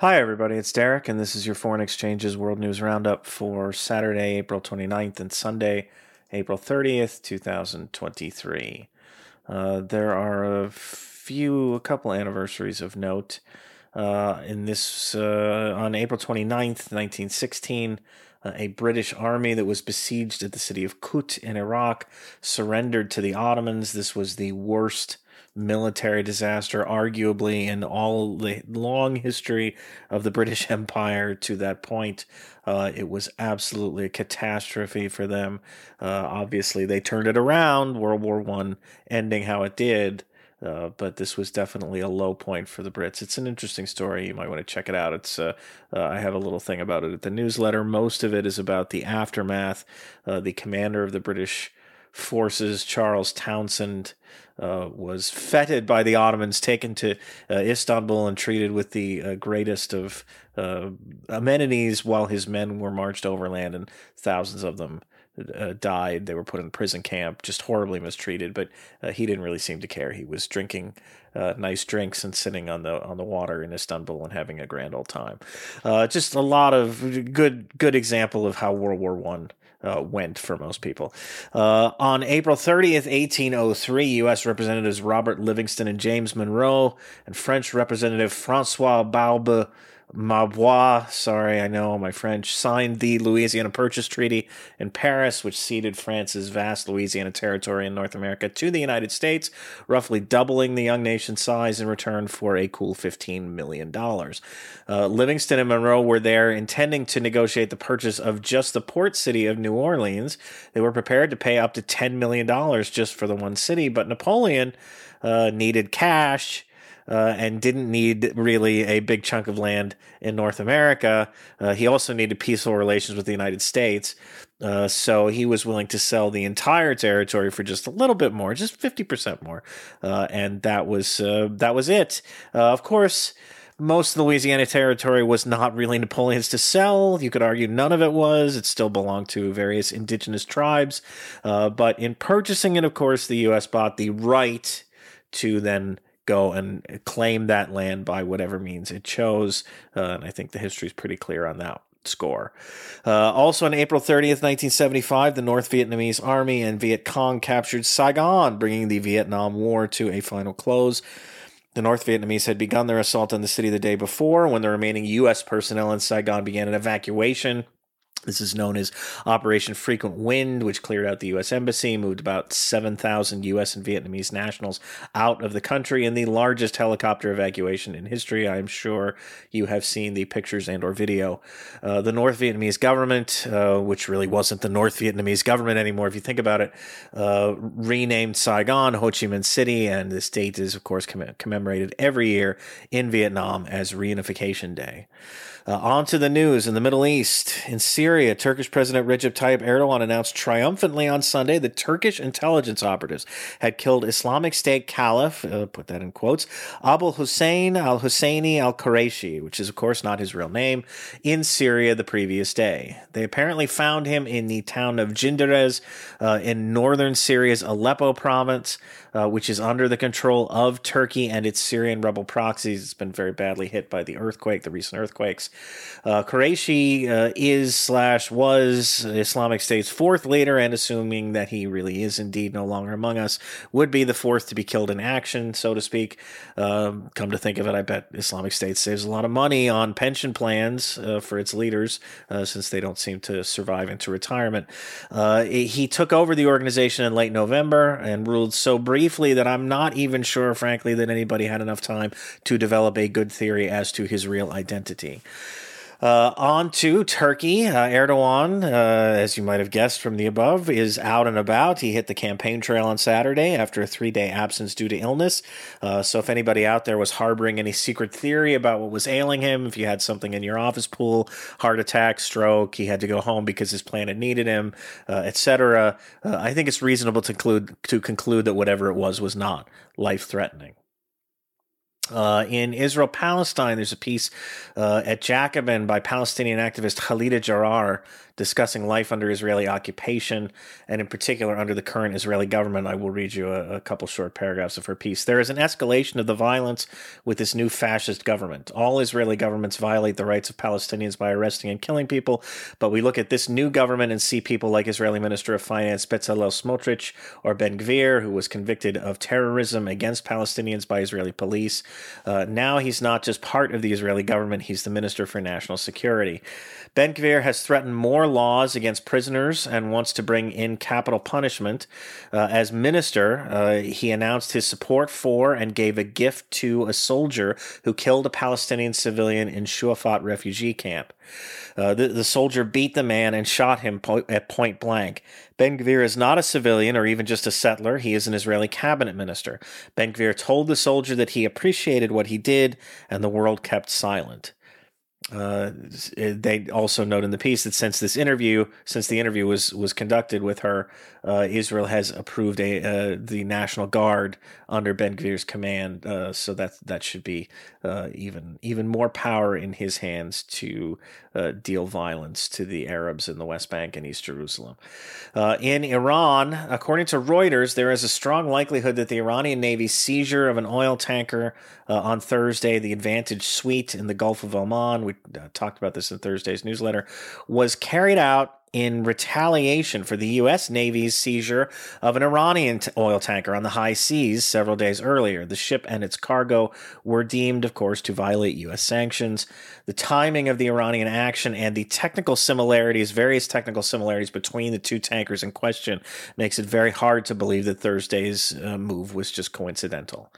Hi, everybody. It's Derek, and this is your Foreign Exchanges World News Roundup for Saturday, April 29th, and Sunday, April 30th, 2023. Uh, there are a few, a couple anniversaries of note. Uh, in this, uh, on April 29th, 1916, uh, a British army that was besieged at the city of Kut in Iraq surrendered to the Ottomans. This was the worst military disaster, arguably, in all the long history of the British Empire to that point. Uh, it was absolutely a catastrophe for them. Uh, obviously, they turned it around, World War One ending how it did. Uh, but this was definitely a low point for the Brits. It's an interesting story. You might want to check it out. It's uh, uh, I have a little thing about it at the newsletter. Most of it is about the aftermath. Uh, the commander of the British forces, Charles Townshend, uh, was feted by the Ottomans, taken to uh, Istanbul, and treated with the uh, greatest of uh, amenities while his men were marched overland, and thousands of them uh, died. They were put in prison camp, just horribly mistreated. But uh, he didn't really seem to care. He was drinking nice drinks and sitting on the on the water in Istanbul and having a grand old time. just a lot of good good example of how World War One uh, went for most people. Uh, on April 30th, 1803, U.S. Representatives Robert Livingston and James Monroe and French Representative Francois Balbe Maubois, sorry, I know my French, signed the Louisiana Purchase Treaty in Paris, which ceded France's vast Louisiana territory in North America to the United States, roughly doubling the young nation's size in return for a cool $15 million. Uh, Livingston and Monroe were there intending to negotiate the purchase of just the port city of New Orleans. They were prepared to pay up to $10 million just for the one city, but Napoleon uh, needed cash uh, and didn't need really a big chunk of land in North America. Uh, he also needed peaceful relations with the United States. Uh, so he was willing to sell the entire territory for just a little bit more, just fifty percent more, uh, and that was uh, that was it. Uh, of course, most of Louisiana territory was not really Napoleon's to sell. You could argue none of it was. It still belonged to various indigenous tribes. Uh, but in purchasing it, of course, the U.S. bought the right to then go and claim that land by whatever means it chose. Uh, and I think the history is pretty clear on that score. Uh, also on April 30th, 1975, the North Vietnamese Army and Viet Cong captured Saigon, bringing the Vietnam War to a final close. The North Vietnamese had begun their assault on the city the day before when the remaining U.S. personnel in Saigon began an evacuation this is known as Operation Frequent Wind, which cleared out the U.S. Embassy, moved about 7,000 U.S. and Vietnamese nationals out of the country in the largest helicopter evacuation in history. I'm sure you have seen the pictures and or video. Uh, the North Vietnamese government, uh, which really wasn't the North Vietnamese government anymore, if you think about it, uh, renamed Saigon Ho Chi Minh City, and this date is, of course, comm- commemorated every year in Vietnam as Reunification Day. Uh, on to the news in the Middle East. In Syria, Turkish President Recep Tayyip Erdogan announced triumphantly on Sunday that Turkish intelligence operatives had killed Islamic State Caliph, uh, put that in quotes, Abu Hussein al Husseini al Qurayshi, which is, of course, not his real name, in Syria the previous day. They apparently found him in the town of Jinderez uh, in northern Syria's Aleppo province uh, which is under the control of Turkey and its Syrian rebel proxies. It's been very badly hit by the earthquake, the recent earthquakes. Uh, Qurayshi uh, is slash was Islamic State's fourth leader, and assuming that he really is indeed no longer among us, would be the fourth to be killed in action, so to speak. Um, come to think of it, I bet Islamic State saves a lot of money on pension plans uh, for its leaders uh, since they don't seem to survive into retirement. Uh, he took over the organization in late November and ruled so briefly briefly that I'm not even sure, frankly, that anybody had enough time to develop a good theory as to his real identity. Uh, on to Turkey. Uh, Erdogan, uh, as you might have guessed from the above, is out and about. He hit the campaign trail on Saturday after a three day absence due to illness. Uh, so, if anybody out there was harboring any secret theory about what was ailing him, if you had something in your office pool, heart attack, stroke, he had to go home because his planet needed him, uh, etc., uh, I think it's reasonable to conclude, to conclude that whatever it was was not life threatening. Uh, in Israel Palestine, there's a piece uh, at Jacobin by Palestinian activist Khalida Jarrar discussing life under Israeli occupation, and in particular under the current Israeli government. I will read you a, a, couple short paragraphs of her piece. There is an escalation of the violence with this new fascist government. All Israeli governments violate the rights of Palestinians by arresting and killing people, but we look at this new government and see people like Israeli Minister of Finance Bezalel Smotrich or Ben Gvir, who was convicted of terrorism against Palestinians by Israeli police. Uh, now he's not just part of the Israeli government, he's the Minister for National Security. Ben Gvir has threatened more laws against prisoners and wants to bring in capital punishment. Uh, as minister, uh, he announced his support for and gave a gift to a soldier who killed a Palestinian civilian in Shuafat refugee camp. Uh, the, the, soldier beat the man and shot him po- at point blank. Ben Gvir is not a civilian or even just a settler. He is an Israeli cabinet minister. Ben Gvir told the soldier that he appreciated what he did, and the world kept silent. Uh, they also note in the piece that since this interview, since the interview was was conducted with her, uh, Israel has approved a uh, the National Guard under Ben Gvir's command. Uh, so that that should be uh, even even more power in his hands to uh, deal violence to the Arabs in the West Bank and East Jerusalem. in Iran, according to Reuters, there is a strong likelihood that the Iranian Navy's seizure of an oil tanker on Thursday, the Advantage Sweet in the Gulf of Oman, we talked about this in Thursday's newsletter, was carried out in retaliation for the U.S. Navy's seizure of an Iranian t- oil tanker on the high seas several days earlier. The ship and its cargo were deemed, of course, to violate U.S. sanctions. The timing of the Iranian action and the technical similarities, various technical similarities between the two tankers in question, makes it very hard to believe that Thursday's uh, move was just coincidental.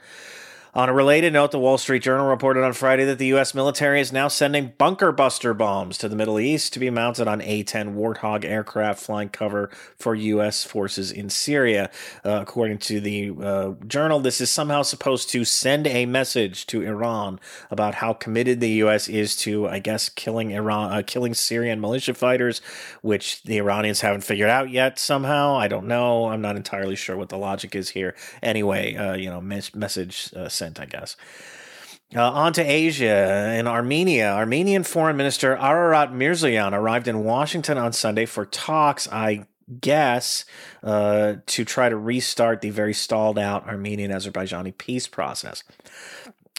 On a related note, the Wall Street Journal reported on Friday that the U.S. military is now sending bunker buster bombs to the Middle East to be mounted on A 10 Warthog aircraft flying cover for U.S. forces in Syria. Uh, according to the uh, journal, this is somehow supposed to send a message to Iran about how committed the U.S. is to, I guess, killing Iran, uh, killing Syrian militia fighters, which the Iranians haven't figured out yet somehow. I don't know. I'm not entirely sure what the logic is here. Anyway, uh, you know, mes- message I guess. Uh, on to Asia. In Armenia, Armenian Foreign Minister Ararat Mirzoyan arrived in Washington on Sunday for talks, I guess, uh, to try to restart the very stalled out Armenian Azerbaijani peace process.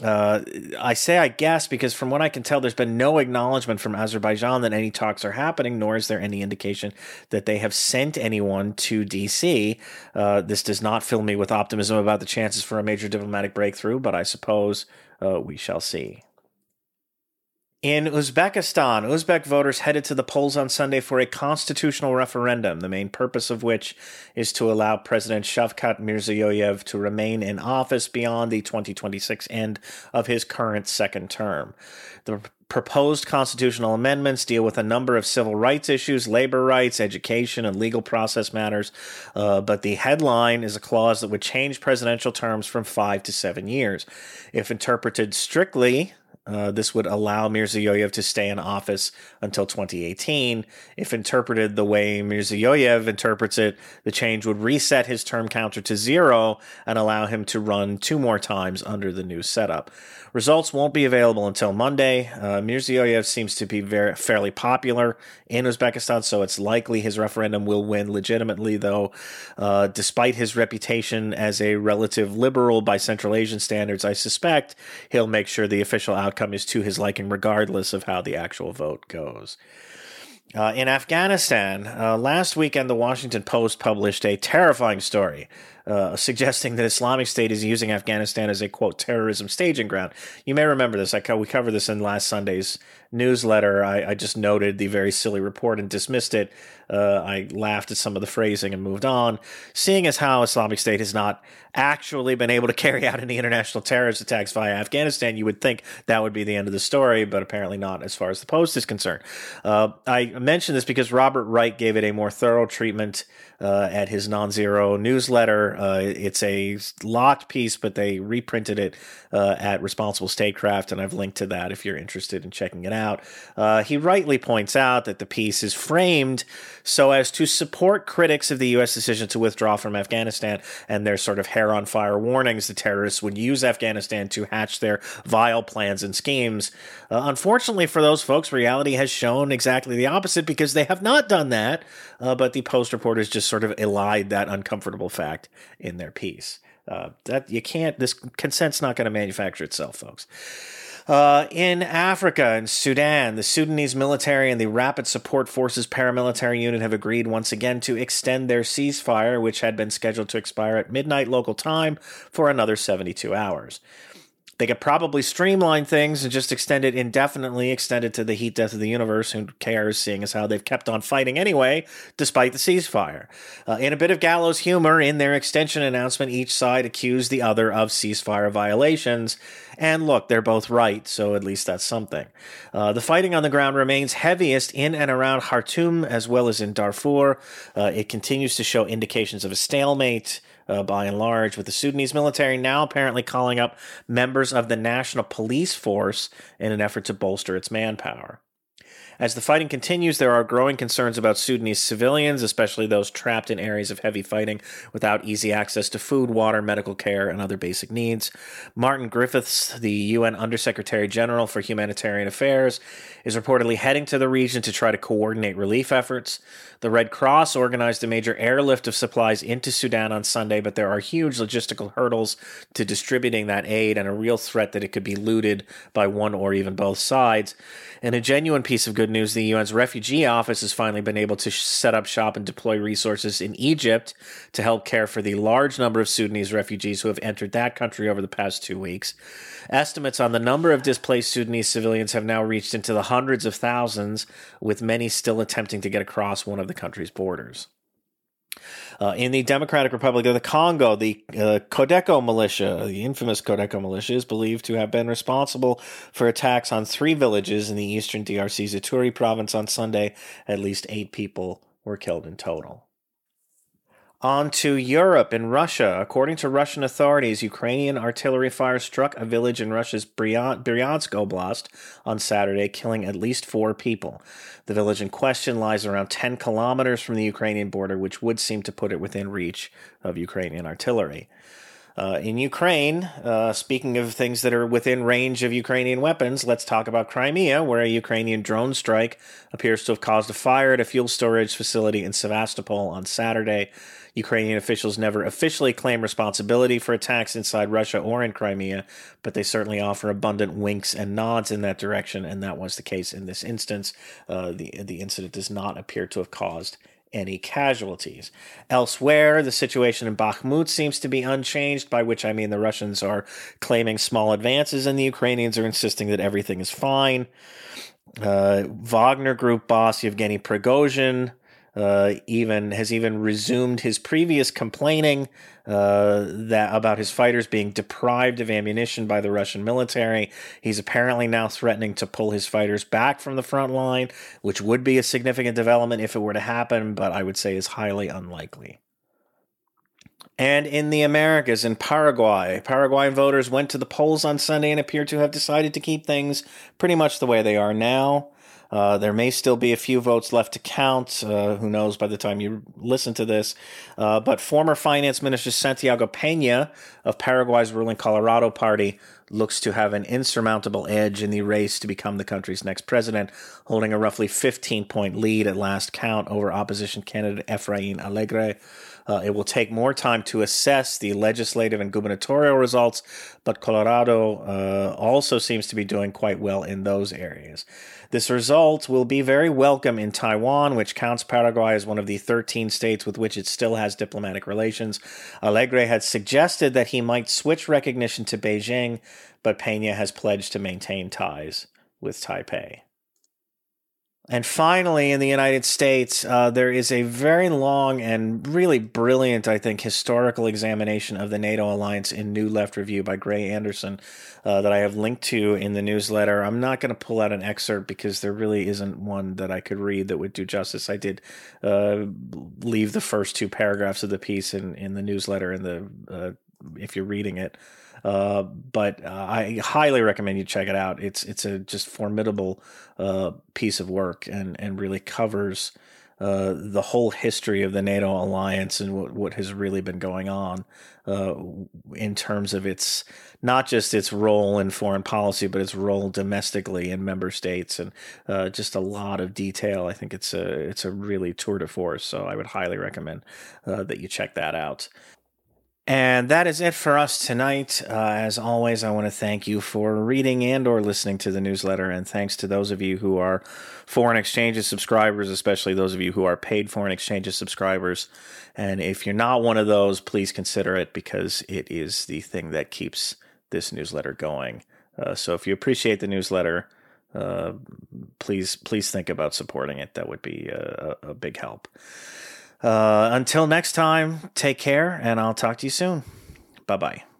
Uh, I say I guess because from what I can tell, there's been no acknowledgement from Azerbaijan that any talks are happening, nor is there any indication that they have sent anyone to DC. Uh, this does not fill me with optimism about the chances for a major diplomatic breakthrough, but I suppose uh, we shall see. In Uzbekistan, Uzbek voters headed to the polls on Sunday for a constitutional referendum, the main purpose of which is to allow President Shavkat Mirziyoyev to remain in office beyond the 2026 end of his current second term. The proposed constitutional amendments deal with a number of civil rights issues, labor rights, education, and legal process matters. Uh, but the headline is a clause that would change presidential terms from five to seven years. If interpreted strictly, uh, this would allow Mirziyoyev to stay in office until 2018. If interpreted the way Mirziyoyev interprets it, the change would reset his term counter to zero and allow him to run two more times under the new setup. Results won't be available until Monday. Uh, Mirziyoyev seems to be very fairly popular in Uzbekistan, so it's likely his referendum will win legitimately, though, uh, despite his reputation as a relative liberal by Central Asian standards, I suspect he'll make sure the official outcome is to his liking, regardless of how the actual vote goes. Uh, in Afghanistan, uh, last weekend, the Washington Post published a terrifying story uh, suggesting that Islamic State is using Afghanistan as a quote terrorism staging ground. You may remember this. I co- we covered this in last Sunday's newsletter. I, I, just noted the very silly report and dismissed it. Uh, I laughed at some of the phrasing and moved on. Seeing as how Islamic State has not actually been able to carry out any international terrorist attacks via Afghanistan, you would think that would be the end of the story, but apparently not as far as the Post is concerned. Uh, I mention this because Robert Wright gave it a more thorough treatment uh, at his Nonzero newsletter Uh, it's a locked piece, but they reprinted it uh, at Responsible Statecraft, and I've linked to that if you're interested in checking it out. Uh, he rightly points out that the piece is framed so as to support critics of the U.S. decision to withdraw from Afghanistan and their sort of hair on fire warnings the terrorists would use Afghanistan to hatch their vile plans and schemes. Uh, unfortunately for those folks, reality has shown exactly the opposite because they have not done that, uh, but the Post reporters just sort of elide that uncomfortable fact in their piece. Uh, that you can't. This consent's not going to manufacture itself, folks. Uh, in Africa and Sudan, the Sudanese military and the Rapid Support Forces paramilitary unit have agreed once again to extend their ceasefire, which had been scheduled to expire at midnight local time, for another 72 hours. They could probably streamline things and just extend it indefinitely, extend it to the heat death of the universe. Who cares, seeing as how they've kept on fighting anyway, despite the ceasefire. Uh, in a bit of gallows humor, in their extension announcement, each side accused the other of ceasefire violations. And look, they're both right, so at least that's something. Uh, the fighting on the ground remains heaviest in and around Khartoum as well as in Darfur. Uh, it continues to show indications of a stalemate uh, by and large, with the Sudanese military now apparently calling up members of the National Police Force in an effort to bolster its manpower. As the fighting continues, there are growing concerns about Sudanese civilians, especially those trapped in areas of heavy fighting without easy access to food, water, medical care, and other basic needs. Martin Griffiths, the UN Undersecretary General for Humanitarian Affairs, is reportedly heading to the region to try to coordinate relief efforts. The Red Cross organized a major airlift of supplies into Sudan on Sunday, but there are huge logistical hurdles to distributing that aid and a real threat that it could be looted by one or even both sides. And a genuine piece of good news the UN's refugee office has finally been able to set up shop and deploy resources in Egypt to help care for the large number of Sudanese refugees who have entered that country over the past two weeks. Estimates on the number of displaced Sudanese civilians have now reached into the hundreds of thousands, with many still attempting to get across one of the country's borders. Uh, in the Democratic Republic of the Congo, the uh, Codeco militia, the infamous Codeco militia, is believed to have been responsible for attacks on three villages in the eastern DRC's Ituri province on Sunday. At least eight people were killed in total. On to Europe and Russia. According to Russian authorities, Ukrainian artillery fire struck a village in Russia's Bryansk Oblast on Saturday, killing at least four people. The village in question lies around 10 kilometers from the Ukrainian border, which would seem to put it within reach of Ukrainian artillery. Uh, in Ukraine, uh, speaking of things that are within range of Ukrainian weapons, let's talk about Crimea, where a Ukrainian drone strike appears to have caused a fire at a fuel storage facility in Sevastopol on Saturday. Ukrainian officials never officially claim responsibility for attacks inside Russia or in Crimea, but they certainly offer abundant winks and nods in that direction, and that was the case in this instance. Uh, the the incident does not appear to have caused any casualties. Elsewhere, the situation in Bakhmut seems to be unchanged, by which I mean the Russians are claiming small advances and the Ukrainians are insisting that everything is fine. Uh, Wagner Group boss Yevgeny Prigozhin uh, even has even resumed his previous complaining uh, that about his fighters being deprived of ammunition by the Russian military. He's apparently now threatening to pull his fighters back from the front line, which would be a significant development if it were to happen, but I would say is highly unlikely. And in the Americas, in Paraguay, Paraguayan voters went to the polls on Sunday and appear to have decided to keep things pretty much the way they are now. Uh, there may still be a few votes left to count. Uh, who knows by the time you listen to this? Uh, but former Finance Minister Santiago Pena of Paraguay's ruling Colorado Party looks to have an insurmountable edge in the race to become the country's next president, holding a roughly 15 point lead at last count over opposition candidate Efrain Alegre. Uh, it will take more time to assess the legislative and gubernatorial results, but Colorado uh, also seems to be doing quite well in those areas. This result will be very welcome in Taiwan, which counts Paraguay as one of the 13 states with which it still has diplomatic relations. Alegre had suggested that he might switch recognition to Beijing, but Pena has pledged to maintain ties with Taipei. And finally, in the United States, uh, there is a very long and really brilliant, I think, historical examination of the NATO alliance in New Left Review by Grey Anderson uh, that I have linked to in the newsletter. I'm not going to pull out an excerpt because there really isn't one that I could read that would do justice. I did uh, leave the first two paragraphs of the piece in, in the newsletter in the uh, if you're reading it. Uh, but uh, I highly recommend you check it out. It's it's a just formidable uh, piece of work and and really covers uh, the whole history of the NATO alliance and what, what has really been going on uh, in terms of its not just its role in foreign policy, but its role domestically in member states, and just a lot of detail. I think it's a it's a really tour de force. So I would highly recommend that you check that out. And that is it for us tonight. Uh, as always, I want to thank you for reading and or listening to the newsletter, and thanks to those of you who are foreign exchanges subscribers, especially those of you who are paid foreign exchanges subscribers. And if you're not one of those, please consider it because it is the thing that keeps this newsletter going. Uh, so if you appreciate the newsletter, uh, please please think about supporting it. That would be a, a big help. Uh, until next time, take care, and I'll talk to you soon. Bye bye.